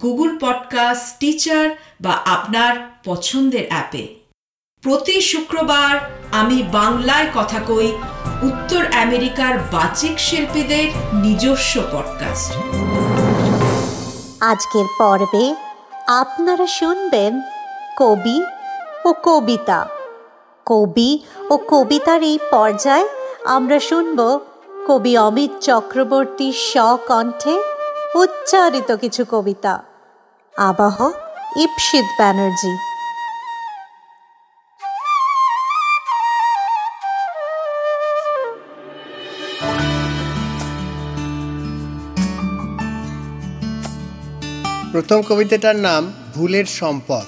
Google podcast Stitcher বা আপনার পছন্দের অ্যাপে। প্রতি শুক্রবার আমি বাংলায় কথা কই উত্তর আমেরিকার বাচিক শিল্পীদের নিজস্ব পডকাস্ট আজকের পর্বে আপনারা শুনবেন কবি ও কবিতা। কবি ও কবিতার এই পর্যায়ে আমরা শুনব কবি অমিত চক্রবর্তীর স্বকণ্ঠে উচ্চারিত কিছু কবিতা। আবাহ ইপসিত ব্যানার্জি। প্রথম কবিতাটার নাম ভুলের সম্পদ।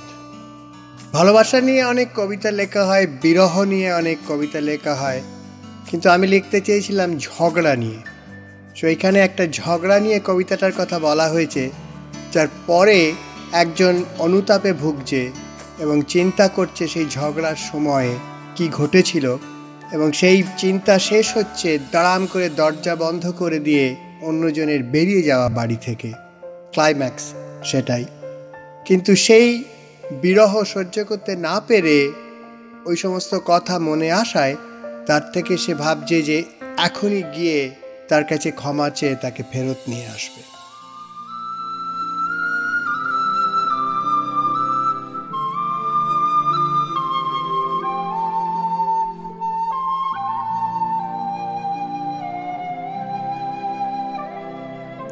ভালোবাসা নিয়ে অনেক কবিতা লেখা হয়, বিরহ নিয়ে অনেক কবিতা লেখা হয়। কিন্তু আমি লিখতে চেয়েছিলাম ঝগড়া নিয়ে। সো এখানে একটা ঝগড়া নিয়ে কবিতাটার কথা বলা হয়েছে, যার পরে একজন অনুতাপে ভুগছে এবং চিন্তা করছে সেই ঝগড়ার সময়ে কি ঘটেছিল এবং সেই চিন্তা শেষ হচ্ছে দাঁড়াম করে দরজা বন্ধ করে দিয়ে অন্যজনের বেরিয়ে যাওয়া বাড়ি থেকে। ক্লাইম্যাক্স সেটাই। কিন্তু সেই বিরহ সহ্য করতে না পেরে ওই সমস্ত কথা মনে আসায় তার থেকে সে ভাবছে যে এখনই গিয়ে তার কাছে ক্ষমা চেয়ে তাকে ফেরত নিয়ে আসবে।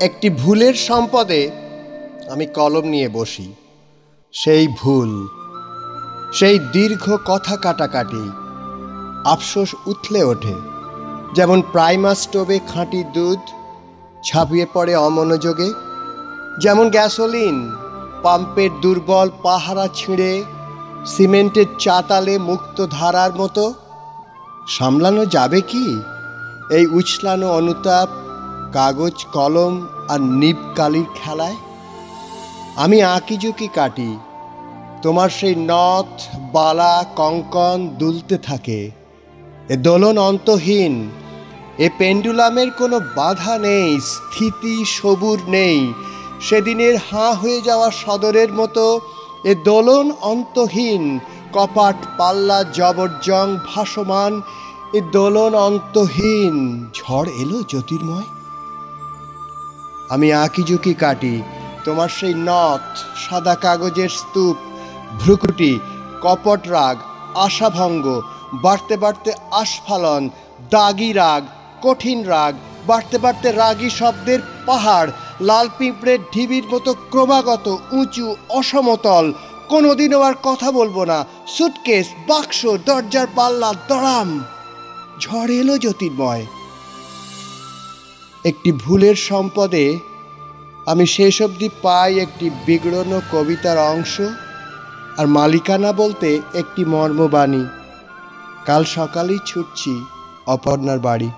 একটি ভুলের সম্পদে আমি কলম নিয়ে বসি। সেই ভুল, সেই দীর্ঘ কথা কাটাকাটি আফসোস উথলে ওঠে। যেমন প্রাইমার স্টোভে খাঁটি দুধ ছাপিয়ে পড়ে অমনোযোগে, যেমন গ্যাসোলিন, পাম্পের দুর্বল পাহারা ছিঁড়ে সিমেন্টের চাতালে মুক্ত ধারার মতো। সামলানো যাবে কি? এই উছলানো অনুতাপ, কাগজ, কলম আর নিব কালির খেলায়? আমি আঁকিঝুঁকি কাটি, তোমার সেই নথ, বালা, কঙ্কন দুলতে থাকে। এ দোলন অন্তহীন এ পেন্ডুলামের কোনো বাধা নেই, স্থিতি সবুর নেই। সেদিনের হাঁ হয়ে যাওয়া সদরের মতো এ দোলন অন্তহীন, কপাট পাল্লা জবরজং ভাসমান, এ দোলন অন্তহীন। ঝড় এলো জ্যোতির্ময়? আমি আঁকিঝুঁকি কাটি, তোমার সেই নথ, সাদা কাগজের স্তূপ, ভ্রুকুটি, কপট রাগ, আশাভঙ্গ, বাড়তে বাড়তে আস্ফালন দাগি রাগ কঠিন রাগ, বাড়তে বাড়তে রাগী শব্দের পাহাড়, লাল পিঁপড়ের ঢিবির মতো ক্রমাগত উঁচু অসমতল, কোনোদিনও আর কথা বলব না, সুটকেস, বাক্স, দরজার পাল্লা, দড়াম। ঝড় এলো জ্যোতির্ময়। একটি ভুলের সম্পদে আমি শেষ অবধি পাই একটি বিগড়নো কবিতার অংশ আর মালিকানা বলতে একটি মর্মবাণী। কাল সকালেই ছুটছি অপর্ণার বাড়ি।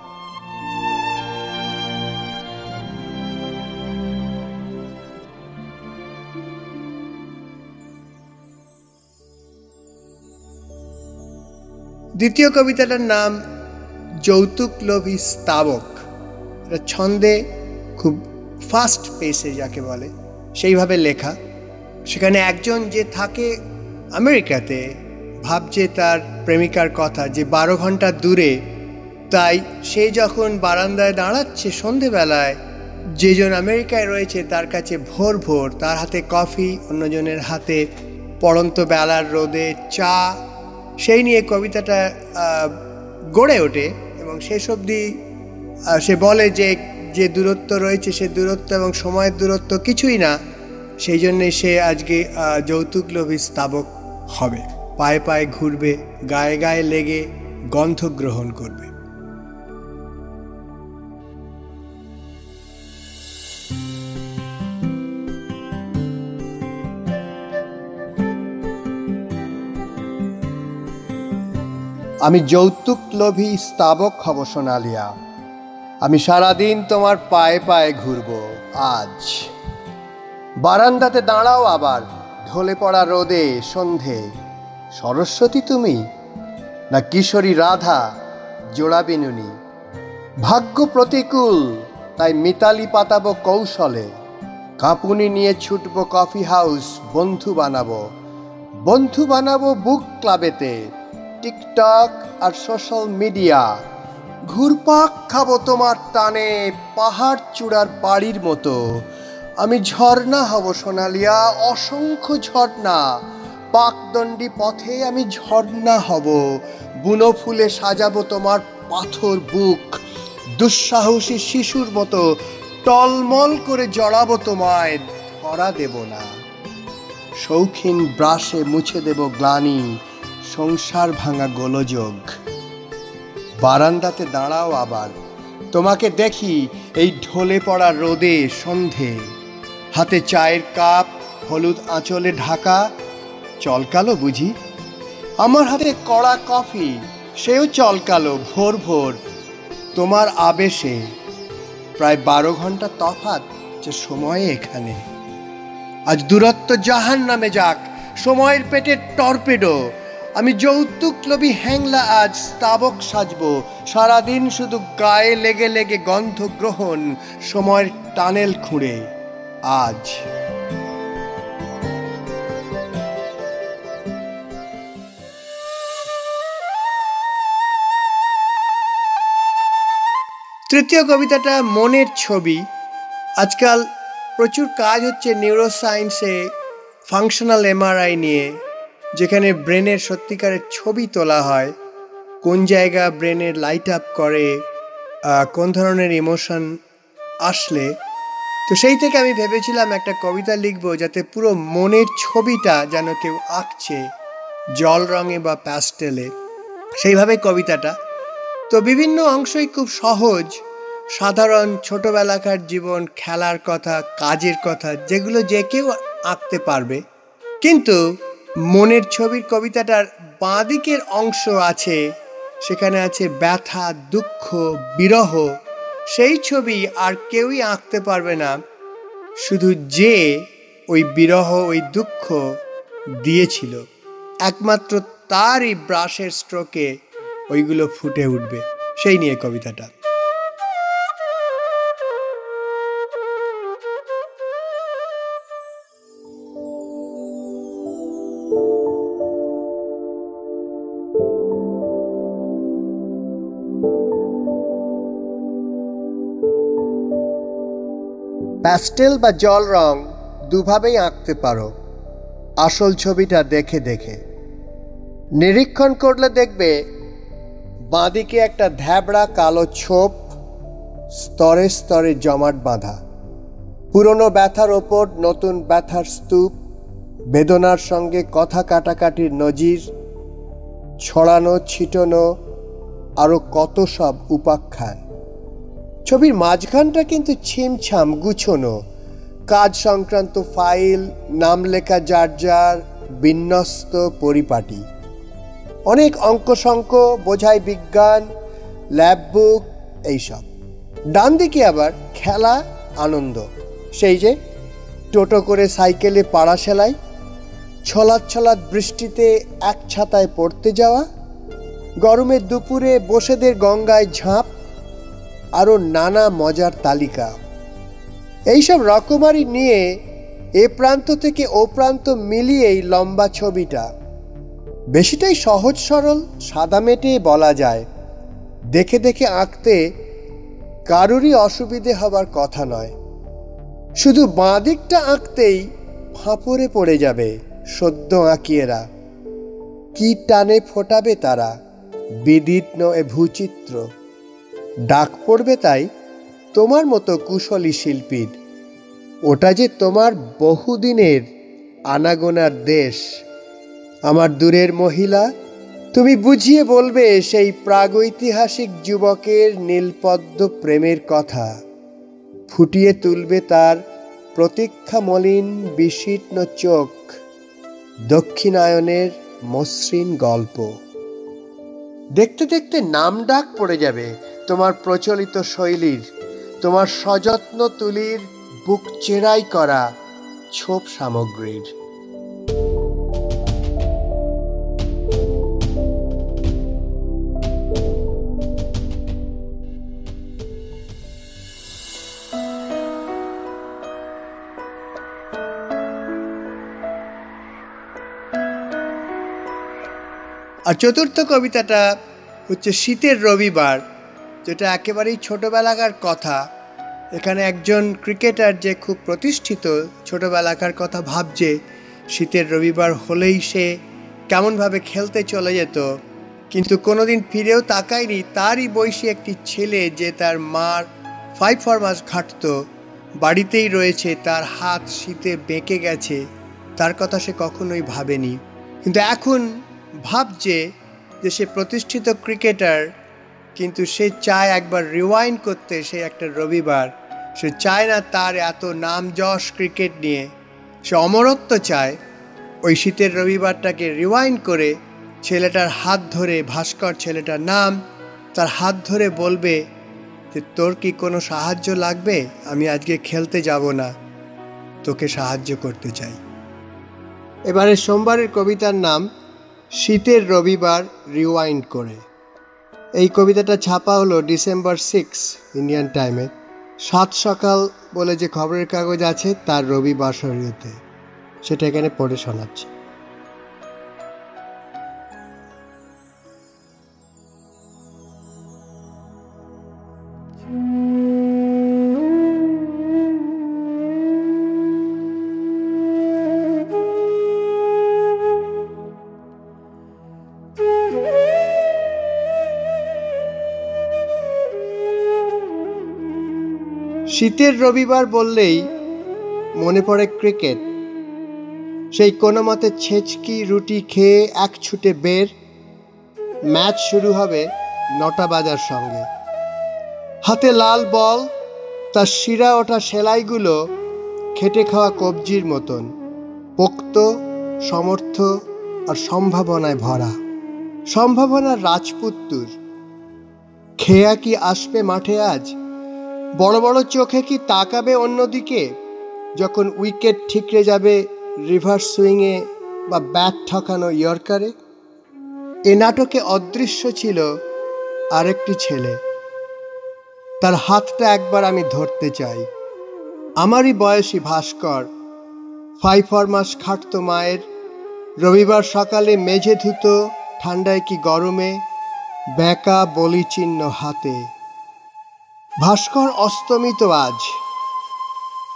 দ্বিতীয় কবিতাটার নাম যৌতুক লোভী স্তাবক। এটা ছন্দে খুব ফাস্ট পেসে যাকে বলে, সেইভাবে লেখা। সেখানে একজন যে থাকে আমেরিকাতে, ভাবছে তার প্রেমিকার কথা যে বারো ঘণ্টা দূরে। তাই সে যখন বারান্দায় দাঁড়াচ্ছে সন্ধেবেলায় যেজন আমেরিকায় রয়েছে তার কাছে ভোর ভোর, তার হাতে কফি অন্যজনের হাতে পড়ন্ত বেলার রোদে চা সেই নিয়ে কবিতাটা গড়ে ওঠে এবং শেষ অবধি সে বলে যে যে দূরত্ব রয়েছে সে দূরত্ব এবং সময়ের দূরত্ব কিছুই না, সেই জন্যে সে আজকে যৌতুক লোভী স্তাবক হবে। পায়ে পায়ে ঘুরবে, গায়ে গায়ে লেগে গন্ধ গ্রহণ করবে। আমি যৌতুক লোভী স্তাবক হব সোনালিয়া। আমি সারাদিন তোমার পায়ে পায়ে ঘুরব, আজ। বারান্দাতে দাঁড়াও আবার, ঢলে পড়া রোদে, সন্ধে। সরস্বতী তুমি, না কিশোরী রাধা, জোড়া বিনুনি। ভাগ্য প্রতিকূল, তাই মিতালি পাতাবো কৌশলে। কাঁপুনি নিয়ে ছুটবো কফি হাউস, বন্ধু বানাবো। বন্ধু বানাবো বুক ক্লাবেতে টিকটক আর সোশ্যাল মিডিয়া। ঘুরপাক খাব তোমার টানে পাহাড় চূড়ার বাড়ির মতো। আমি ঝর্ণা হব সোনালিয়া, অসংখ্য ঝর্ণা। পাকদণ্ডী পথে আমি ঝর্ণা হব। বুনো ফুলে সাজাবো তোমার পাথর বুক। দুঃসাহসী শিশুর মতো টলমল করে জড়াবো তোমায়, ধরা দেব না। শৌখিন ব্রাশে মুছে দেব গ্লানি। সংসার ভাঙা গোলযোগ। বারান্দাতে দাঁড়াও আবার। তোমাকে দেখি এই ঢলে পড়া রোদে সন্ধে। হাতে চায়ের কাপ, হলুদ আঁচলে ঢাকা। চলকালো বুঝি? আমার হাতে কড়া কফি, সেও চলকালো ভোর ভোর। তোমার আবেশে। প্রায় বারো ঘণ্টা তফাৎ যে সময়ে এখানে। আজ দূরত্ব জাহান নামে যাক, সময়ের পেটে টর্পেডো। আমি যৌতুক লোভী হ্যাংলা আজ স্তাবক সাজবো। সারাদিন শুধু গায়ে লেগে লেগে গন্ধ গ্রহণ, সময়ের টানেল খুঁড়ে আজ। তৃতীয় কবিতাটা মনের ছবি। আজকাল প্রচুর কাজ হচ্ছে নিউরোসায়েন্সে ফাংশনাল এমআরআই নিয়ে। যেখানে ব্রেনের সত্যিকারের ছবি তোলা হয়, কোন জায়গা ব্রেনের লাইট আপ করে কোন ধরনের ইমোশন আসলে। তো সেই থেকে আমি ভেবেছিলাম একটা কবিতা লিখব যাতে পুরো মনের ছবিটা যেন কেউ আঁকছে জল রঙে বা প্যাস্টেলে সেইভাবে কবিতাটা। তো বিভিন্ন অংশই খুব সহজ। সাধারণ ছোটবেলাকার জীবন, খেলার কথা, কাজের কথা, যেগুলো যে কেউ আঁকতে পারবে। কিন্তু মনের ছবির কবিতাটার বাঁদিকের অংশ আছে, সেখানে আছে ব্যথা, দুঃখ, বিরহ। সেই ছবি আর কেউই আঁকতে পারবে না। শুধু যে ওই বিরহ, ওই দুঃখ দিয়েছিল, একমাত্র তারই ব্রাশের স্ট্রোকে ওইগুলো ফুটে উঠবে। সেই নিয়ে কবিতাটা। প্যাস্টেল বা জল রং দুভাবেই আঁকতে পারো। আসল ছবিটা দেখে দেখে। নিরীক্ষণ করলে দেখবে বাঁদিকে একটা ধ্যাবড়া কালো ছোপ, স্তরে স্তরে জমাট বাঁধা। পুরনো ব্যথার ওপর নতুন ব্যথার স্তূপ, বেদনার সঙ্গে কথা কাটাকাটির নজির, ছড়ানো, ছিটানো আরও কত সব উপাখ্যান। ছবির মাঝখানটা কিন্তু ছিমছাম, গুছোনো। কাজ সংক্রান্ত ফাইল, নাম লেখা যার যার, বিন্যস্ত পরিপাটি। অনেক অঙ্ক শঙ্ক, বোঝাই বিজ্ঞান ল্যাব বুক এইসব। ডান দিকে আবার খেলা, আনন্দ। সেই যে, টোটো করে সাইকেলে পাড়া সেলাই, ছলাৎ ছলাৎ বৃষ্টিতে এক ছাতায় পড়তে যাওয়া গরমের দুপুরে বসেদের গঙ্গায় ঝাঁপ আরও নানা মজার তালিকা। এইসব রকমারি নিয়ে এ প্রান্ত থেকে ও প্রান্ত মিলিয়েই লম্বা ছবিটা। বেশিটাই সহজ সরল, সাদা সাদামেটে বলা যায়। দেখে দেখে আঁকতে কারোরই অসুবিধে হবার কথা নয়। শুধু বাঁ দিকটা আঁকতেই ফাঁপড়ে পড়ে যাবে সদ্য আঁকিয়েরা। কি টানে ফোটাবে তারা, বিদীর্ণ এ ভূচিত্র। ডাক পড়বে তাই তোমার মতো কুশলী শিল্পীর। ওটা যে তোমার বহুদিনের আনাগোনার দেশ। আমার দূরের মহিলা, তুমি বুঝিয়ে বলবে সেই প্রাগৈতিহাসিক যুবকের নীলপদ্ম প্রেমের কথা। ফুটিয়ে তুলবে তার প্রতীক্ষা মলিন, বিশীর্ণ চোখ দক্ষিণায়নের মসৃণ গল্প। দেখতে দেখতে নাম ডাক পড়ে যাবে তোমার প্রচলিত শৈলীর, তোমার সযত্ন তুলির বুক চেরাই করা ছোপ সামগ্রীর। আর চতুর্থ কবিতাটা হচ্ছে শীতের রবিবার। যেটা একেবারেই ছোটোবেলাকার কথা। এখানে একজন ক্রিকেটার যে খুব প্রতিষ্ঠিত ছোটোবেলাকার কথা ভাবছে, শীতের রবিবার হলেই সে কেমনভাবে খেলতে চলে যেত। কিন্তু কোনোদিন ফিরেও তাকায়নি, তারই বয়সী একটি ছেলে যে তার মার ফাইভ ফরমাস খাটতো বাড়িতেই রয়েছে, তার হাত শীতে বেঁকে গেছে, তার কথা সে কখনোই ভাবেনি। কিন্তু এখন ভাবছে যে সে প্রতিষ্ঠিত ক্রিকেটার কিন্তু সে চায় একবার রিওয়াইন্ড করতে সে একটা রবিবার। সে চায় না তার এত নাম যশ ক্রিকেট নিয়ে। সে অমরত্ব চায় ওই শীতের রবিবারটাকে রিওয়াইন্ড করে ছেলেটার হাত ধরে, ভাস্কর ছেলেটার নাম, তার হাত ধরে বলবে যে, তোর কি কোনো সাহায্য লাগবে? আমি আজকে খেলতে যাব না। তোকে সাহায্য করতে চাই। এবারে সোমবারের কবিতার নাম, শীতের রবিবার রিওয়াইন্ড করে। এই কবিতাটা ছাপা হলো ডিসেম্বর সিক্স ইন্ডিয়ান টাইমে। সাত সকাল বলে যে খবরের কাগজ আছে, তার রবি বাসরিয়তে সেটা এখানে পড়ে শোনাচ্ছি। শীতের রবিবার বললেই মনে পড়ে ক্রিকেট। সেই কোনো মতে ছেচকি, রুটি খেয়ে এক ছুটে বের। ম্যাচ শুরু হবে নটা বাজার সঙ্গে। হাতে লাল বল, তার শিরা ওঠা সেলাইগুলো খেটে খাওয়া কবজির মতন। পোক্ত, সমর্থ আর সম্ভাবনায় ভরা। সম্ভাবনার রাজপুত্তুর। খেয়া কি আসবে মাঠে আজ? বড় বড় চোখে কি তাকাবে অন্যদিকে? যখন উইকেট ঠিকরে যাবে রিভার্স সুইংয়ে বা ব্যাট ঠকানো ইয়র্কারে? এ নাটকে অদৃশ্য ছিল আরেকটি ছেলে। তার হাতটা একবার আমি ধরতে চাই। আমারই বয়সী ভাস্কর। ফাইভ ফরমাস খাটত মায়ের। রবিবার সকালে মেঝে ধুতো, ঠান্ডায় কি গরমে? ব্যাকা বলি চিহ্ন হাতে। ভাস্কর অস্তমিত আজ।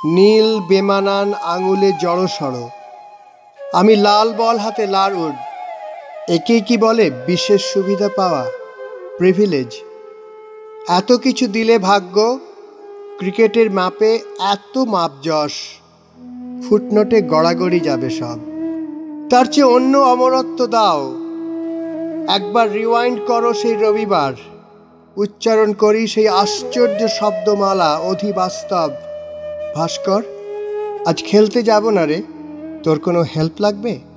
নীল বেমানান আঙুলে জড়সড় আমি লাল বল হাতে লাল উড। একেই কি বলে বিশেষ সুবিধা পাওয়া? প্রিভিলেজ এত কিছু দিলে ভাগ্য? ক্রিকেটের মাপে এত মাপ যশ ফুটনোটে গড়াগড়ি যাবে সব। তার চেয়ে অন্য অমরত্ব দাও। একবার রিওয়াইন্ড করো সেই রবিবার। উচ্চারণ করি সেই আশ্চর্য শব্দমালা অধিবাস্তব। ভাস্কর, আজ খেলতে যাব না রে? তোর কোনো হেল্প লাগবে?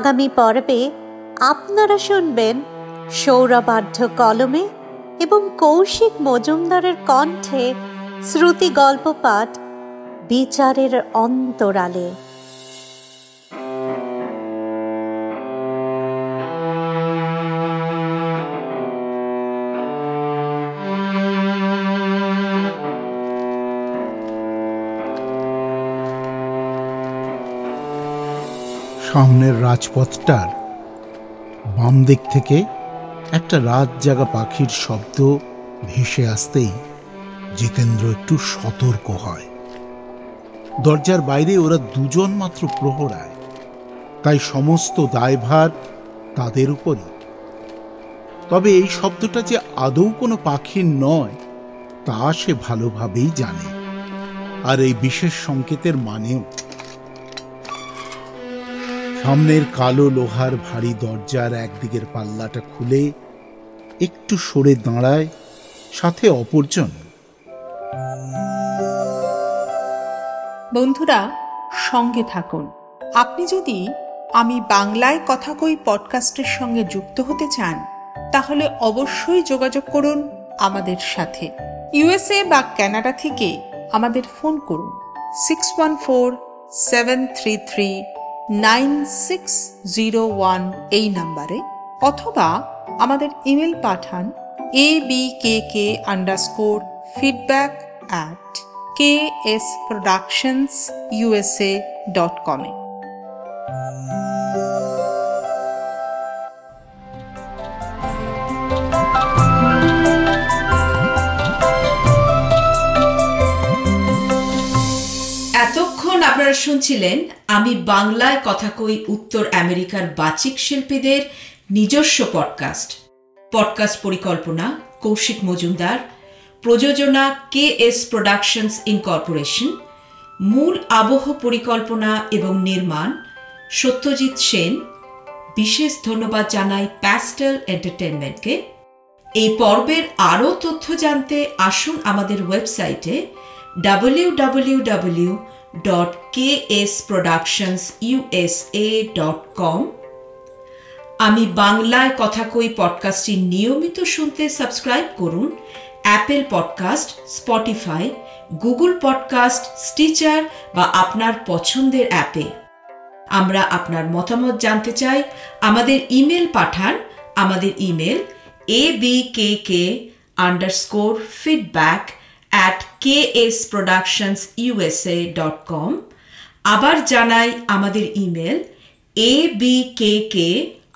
আগামী পর্বে আপনারা শুনবেন সৌরবাধ্য কলমে এবং কৌশিক মজুমদারের কণ্ঠে শ্রুতি গল্প পাঠ বিচারের অন্তরালে। সামনের রাজপথটার বাম দিক থেকে একটা রাত জাগা পাখির শব্দ ভেসে আসতেই জিতেন্দ্র একটু সতর্ক হয়। দরজার বাইরে ওরা দুজন মাত্র প্রহরায়। তাই সমস্ত দায়ভার তাদের উপরই। তবে এই শব্দটা যে আদৌ কোনো পাখির নয়, তা সে ভালোভাবেই জানে। আর এই বিশেষ সংকেতের মানেও সামনের কালো লোহার ভারী দরজার একদিকের পাল্লাটা খুলে একটু সরে দাঁড়ায় সাথে অপরজন। বন্ধুরা, সঙ্গে থাকুন। আপনি যদি আমি বাংলায় কথা কই পডকাস্টের সঙ্গে যুক্ত হতে চান, তাহলে অবশ্যই যোগাযোগ করুন আমাদের সাথে। ইউএসএ বা কানাডা থেকে আমাদের ফোন করুন six one four seven three three nine six zero one এই নাম্বারে, অথবা আমাদের email Pathaan A B K K underscore feedback at K S productions USA dot কমে আপনারা শুনছিলেন, আমি বাংলায় কথা কই উত্তর আমেরিকার বাচিক শিল্পীদের নিজস্ব পডকাস্ট পডকাস্ট পরিকল্পনা, কৌশিক মজুমদার। প্রযোজনা কে এস প্রোডাকশনস ইনকর্পোরেশন মূল আবহ পরিকল্পনা এবং নির্মাণ সত্যজিৎ সেন। বিশেষ ধন্যবাদ জানাই প্যাস্টেল এন্টারটেনমেন্টকে এই পর্বের আরও তথ্য জানতে আসুন আমাদের ওয়েবসাইটে www.ksproductionsusa.com আমি বাংলায় কথা কই পডকাস্টটি নিয়মিত শুনতে সাবস্ক্রাইব করুন Apple podcast Spotify Google podcast Stitcher বা আপনার পছন্দের অ্যাপে আমরা আপনার মতামত জানতে চাই, আমাদের ইমেল পাঠান, আমাদের email A B K K underscore feedback at K S productions USA dot com আবার জানাই আমাদের email A B K K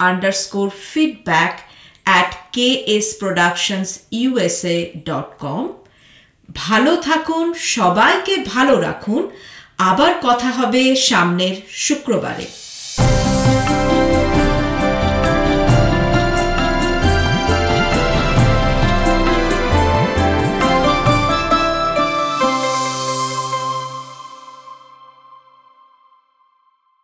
underscore feedback at K S productions USA dot com ভালো থাকুন, সবাইকে ভালো রাখুন। আবার কথা হবে সামনের শুক্রবারে।